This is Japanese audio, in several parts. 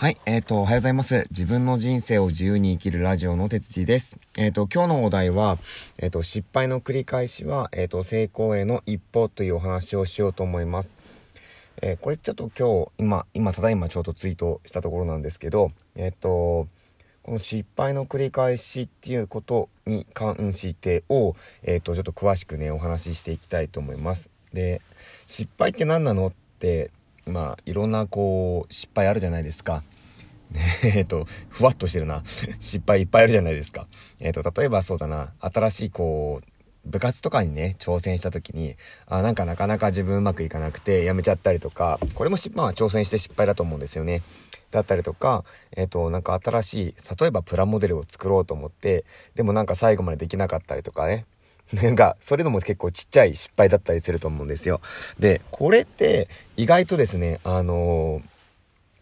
はい、えっ、ー、と、おはようございます。自分の人生を自由に生きるラジオの哲司です。えっ、ー、と、今日のお題は、えっ、ー、と、失敗の繰り返しは、えっ、と、成功への一歩というお話をしようと思います。えこれちょっと今日、今、今、ただいまちょうどツイートしたところなんですけど、えっ、と、この失敗の繰り返しっていうことに関してを、えっ、と、ちょっと詳しくね、お話ししていきたいと思います。で、失敗って何なのって、まあいろんなこう失敗あるじゃないですか。えっと、ふわっとしてるな。失敗いっぱいあるじゃないですか。えっ、と、例えばそうだな、新しいこう、部活とかにね、挑戦した時に、あ、なんかなかなか自分うまくいかなくてやめちゃったりとか、これも失敗は挑戦して失敗だと思うんですよね。だったりとか、えっ、と、なんか新しい、例えばプラモデルを作ろうと思って、でもなんか最後までできなかったりとかね。なんか、それでも結構ちっちゃい失敗だったりすると思うんですよ。で、これって意外とですね、あのー、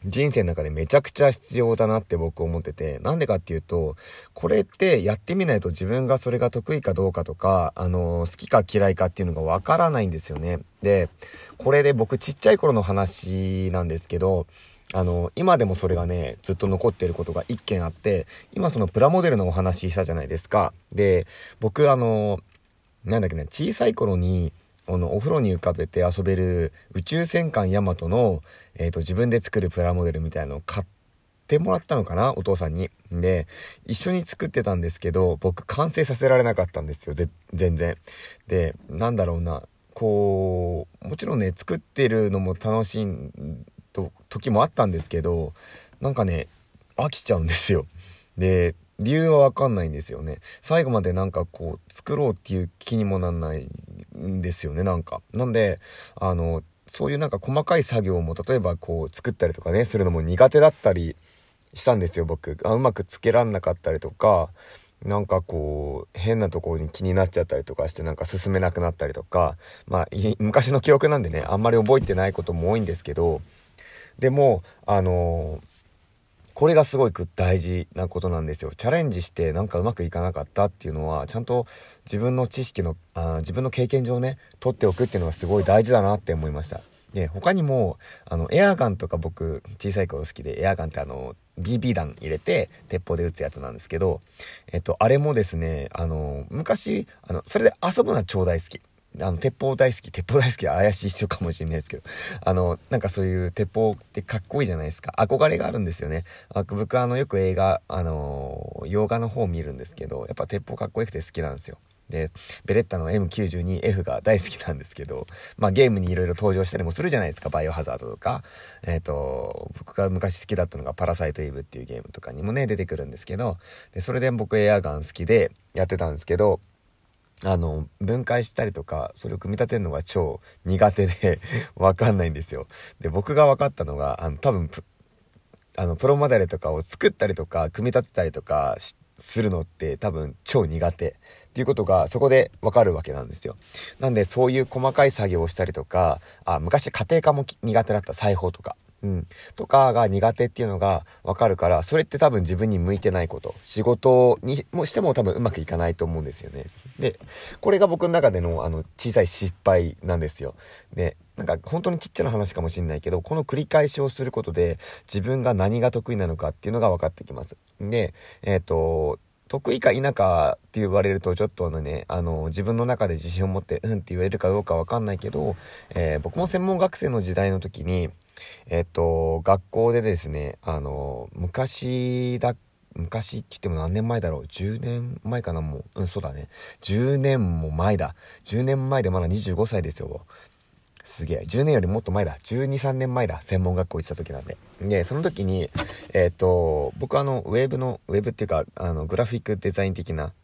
人生の中でめちゃくちゃ必要だなって僕思ってて、なんでかっていうと、これってやってみないと自分がそれが得意かどうかとか、あの、好きか嫌いかっていうのがわからないんですよね。で、これで僕ちっちゃい頃の話なんですけど、あの、今でもそれがね、ずっと残ってることが一件あって、今そのプラモデルのお話したじゃないですか。で、僕あの、なんだっけね、小さい頃に、あの、お風呂に浮かべて遊べる宇宙戦艦ヤマトの、えっ、ー、と、自分で作るプラモデルみたいのを買ってもらったのかなお父さんに。で、一緒に作ってたんですけど、僕完成させられなかったんですよ。全然。で、なんだろうな。こう、もちろんね、作ってるのも楽しいと時もあったんですけど、なんかね、飽きちゃうんですよ。で、理由はわかんないんですよね。最後までなんかこう、作ろうっていう気にもなんないんですよね、なんか。なんで、あの、そういうなんか細かい作業も、例えばこう、作ったりとかね、するのも苦手だったりしたんですよ、僕。あうまくつけらんなかったりとか、なんかこう、変なところに気になっちゃったりとかして、なんか進めなくなったりとか、まあ、昔の記憶なんでね、あんまり覚えてないことも多いんですけど、でも、あのーこれがすごい大事なことなんですよ。チャレンジしてなんかうまくいかなかったっていうのは、ちゃんと自分の知識の、あ自分の経験上ね、取っておくっていうのがすごい大事だなって思いました。で、他にも、あの、エアガンとか僕、小さい頃好きで、エアガンってあの、BB 弾入れて、鉄砲で撃つやつなんですけど、えっと、あれもですね、あの、昔、あの、それで遊ぶのは超大好き。あの、鉄砲大好き、鉄砲大好きは怪しい人かもしれないですけど、あの、なんかそういう鉄砲ってかっこいいじゃないですか。憧れがあるんですよね。僕あの、よく映画、あの、洋画の方を見るんですけど、やっぱ鉄砲かっこよくて好きなんですよ。で、ベレッタの M92F が大好きなんですけど、まあゲームに色々登場したりもするじゃないですか、バイオハザードとか。えっ、ー、と、僕が昔好きだったのがパラサイトイブっていうゲームとかにもね、出てくるんですけど、で、それで僕エアガン好きでやってたんですけど、あの、分解したりとか、それを組み立てるのが超苦手で わかんないんですよ。で、僕が分かったのが、あの、多分、あの、プロモデルとかを作ったりとか、組み立てたりとかするのって多分超苦手っていうことがそこでわかるわけなんですよ。なんでそういう細かい作業をしたりとか、あ、昔家庭科も苦手だった裁縫とか。うん、とかが苦手っていうのが分かるからそれって多分自分に向いてないこと。仕事にもしても多分うまくいかないと思うんですよね。でこれが僕の中でのあの小さい失敗なんですよ。でなんか本当にちっちゃな話かもしれないけどこの繰り返しをすることで自分が何が得意なのかっていうのが分かってきます。でえっ、ー、と得意か否かって言われるとちょっとあのね、あの、自分の中で自信を持って、うんって言われるかどうかわかんないけど、えー、僕も専門学生の時代の時に、えっと、学校でですね、あの、昔だ、昔って言っても何年前だろう ?10 年前かなもう。うん、そうだね。10年も前だ。10年前でまだ25歳ですよ。すげえ。10年よりもっと前だ。12、3年前だ。専門学校行ってた時なんで。で、その時に、えっ、と、僕あの、ウェブの、ウェブっていうか、あの、グラフィックデザイン的な、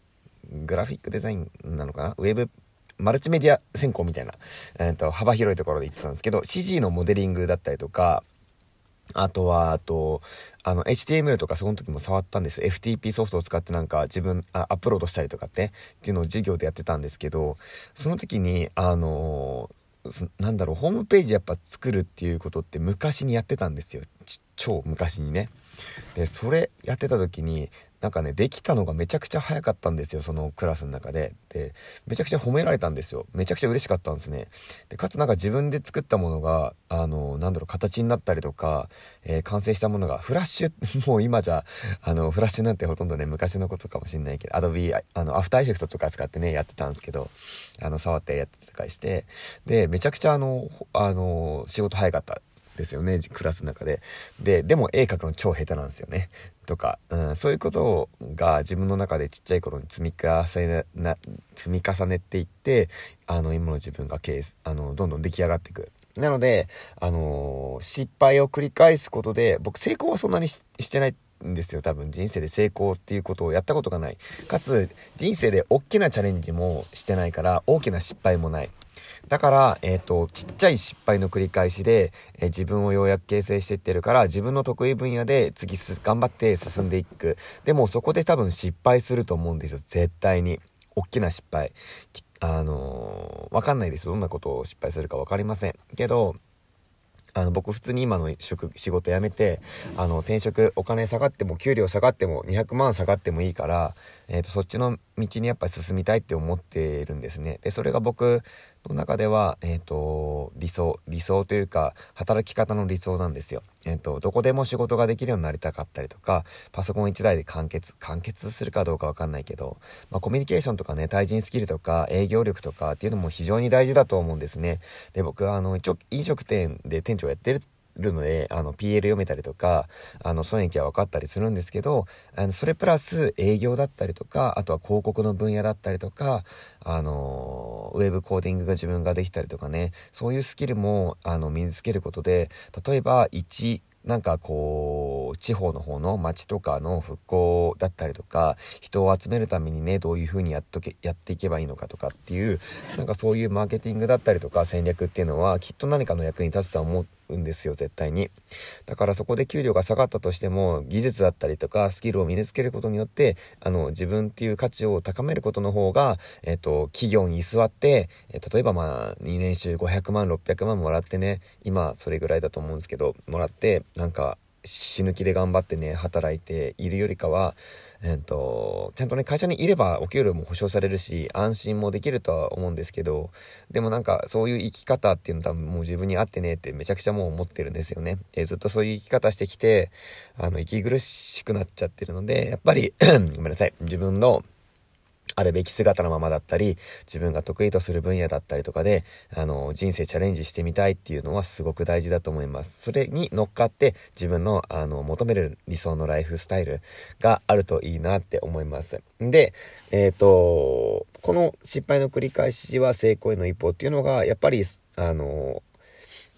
グラフィックデザインなのかな？ウェブマルチメディア専攻みたいな、えーと、幅広いところで言ってたんですけど CG のモデリングだったりとかあとは、あと、あの、HTML とかその時も触ったんですよ。FTP ソフトを使ってなんか自分、あアップロードしたりとかって、っていうのを授業でやってたんですけど、その時に、あのなんだろう、ホームページやっぱ作るっていうことって昔にやってたんですよ。超昔にね。で、それやってた時に、なんかね、できたのがめちゃくちゃ早かったんですよ、そのクラスの中で。で、めちゃくちゃ褒められたんですよ。めちゃくちゃ嬉しかったんですね。で、かつなんか自分で作ったものが、あの、なんだろう、形になったりとか、えー、完成したものが、フラッシュ、もう今じゃ、あの、フラッシュなんてほとんどね、昔のことかもしんないけど、アドビー、あの、アフターエフェクトとか使ってね、やってたんですけど、あの、触ってやってたりして、で、めちゃくちゃあの、あの、仕事早かったですよねクラスの中で。ででも絵描くの超下手なんですよね。とか、うん、そういうことが自分の中でちっちゃい頃に積み重ねな積み重ねていってあの今の自分がケースあのどんどん出来上がっていく。なので、あのー、失敗を繰り返すことで僕成功はそんなにしてないんですよ多分。人生で成功っていうことをやったことがない。かつ人生で大きなチャレンジもしてないから大きな失敗もない。だから、えっ、ー、と、ちっちゃい失敗の繰り返しで、えー、自分をようやく形成していってるから、自分の得意分野で次頑張って進んでいく。でもそこで多分失敗すると思うんですよ、絶対に。大きな失敗。あのー、わかんないです。どんなことを失敗するかわかりません。けど、あの僕普通に今の職仕事辞めてあの転職お金下がっても給料下がっても200万下がってもいいから、えーと、そっちの道にやっぱり進みたいって思ってるんですねでそれが僕の中では、えーと、理想理想というか働き方の理想なんですよ、えーと、どこでも仕事ができるようになりたかったりとかパソコン1台で完結完結するかどうか分かんないけど、まあ、コミュニケーションとかね対人スキルとか営業力とかっていうのも非常に大事だと思うんですね。で僕はあの一応飲食店で店長やってるるので、あの、PL 読めたりとか、あの、損益は分かったりするんですけど、あの、それプラス営業だったりとか、あとは広告の分野だったりとか、あの、ウェブコーディングが自分ができたりとかね、そういうスキルも、あの、身につけることで、例えば、1、なんかこう地方の方の町とかの復興だったりとか人を集めるためにねどういう風にやっとけやっていけばいいのかとかっていうなんかそういうマーケティングだったりとか戦略っていうのはきっと何かの役に立つとは思うんですよ絶対に。だからそこで給料が下がったとしても技術だったりとかスキルを身につけることによってあの自分っていう価値を高めることの方が、えっと、企業に居座って、え例えばまあ2年収500万600万もらってね今それぐらいだと思うんですけどもらってなんか死ぬ気で頑張ってね働いているよりかはえっ、と、ちゃんとね、会社にいればお給料も保証されるし、安心もできるとは思うんですけど、でもなんか、そういう生き方っていうの多分もう自分に合ってねってめちゃくちゃもう思ってるんですよね。えー、ずっとそういう生き方してきて、あの、息苦しくなっちゃってるので、やっぱり ごめんなさい、自分の、あるべき姿のままだったり、自分が得意とする分野だったりとかで、あの、人生チャレンジしてみたいっていうのはすごく大事だと思います。それに乗っかって自分の、あの、求める理想のライフスタイルがあるといいなって思います。で、えっ、ー、と、この失敗の繰り返しは成功への一歩っていうのが、やっぱり、あの、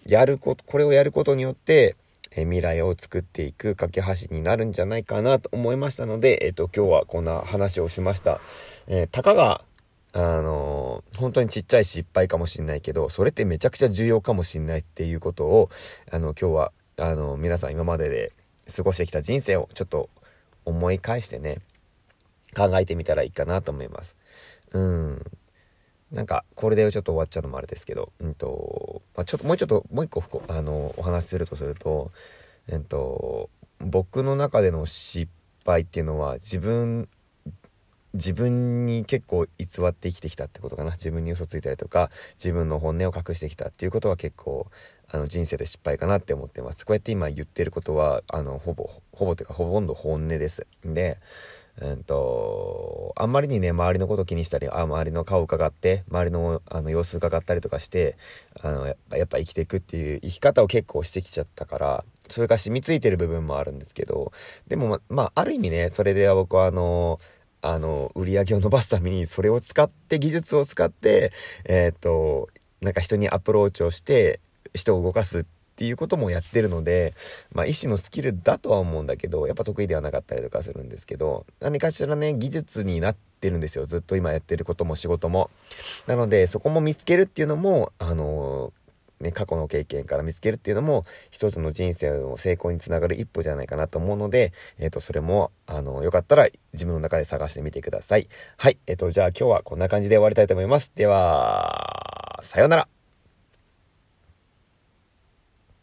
やること、これをやることによって、え未来を作っていく架け橋になるんじゃないかなと思いましたので、えっ、と、今日はこんな話をしました。え、たかが、あの、本当にちっちゃい失敗かもしんないけど、それってめちゃくちゃ重要かもしんないっていうことを、あの、今日は、あの、皆さん今までで過ごしてきた人生をちょっと思い返してね、考えてみたらいいかなと思います。うん。なんか、これでちょっと終わっちゃうのもあれですけど、うんと、まあ、ちょっと、もうちょっと、もう一個、あの、お話しするとすると、えっと、僕の中での失敗っていうのは、自分、自分に結構偽って生きてきたってことかな。自分に嘘ついたりとか、自分の本音を隠してきたっていうことは結構、あの、人生で失敗かなって思ってます。こうやって今言ってることは、あの、ほぼ、ほぼというか、ほとんど本音です。で、うんと、あんまりにね、周りのこと気にしたり、あ周りの顔を伺って、周りのあの様子伺ったりとかして、あのやっぱ生きていくっていう生き方を結構してきちゃったから、それが染みついてる部分もあるんですけど、でもま、まあ、ある意味ね、それでは僕はあの、あの、売り上げを伸ばすために、それを使って、技術を使って、えっ、と、なんか人にアプローチをして、人を動かすっっていうこともやってるので、まあ、一種のスキルだとは思うんだけど、やっぱ得意ではなかったりとかするんですけど、何かしらね、技術になってるんですよ。ずっと今やってることも仕事も。なので、そこも見つけるっていうのも、あのね、過去の経験から見つけるっていうのも一つの人生の成功につながる一歩じゃないかなと思うので、えっ、ー、と、それも、あの、よかったら自分の中で探してみてください。はい。えっ、ー、と、じゃあ今日はこんな感じで終わりたいと思います。では、さようなら。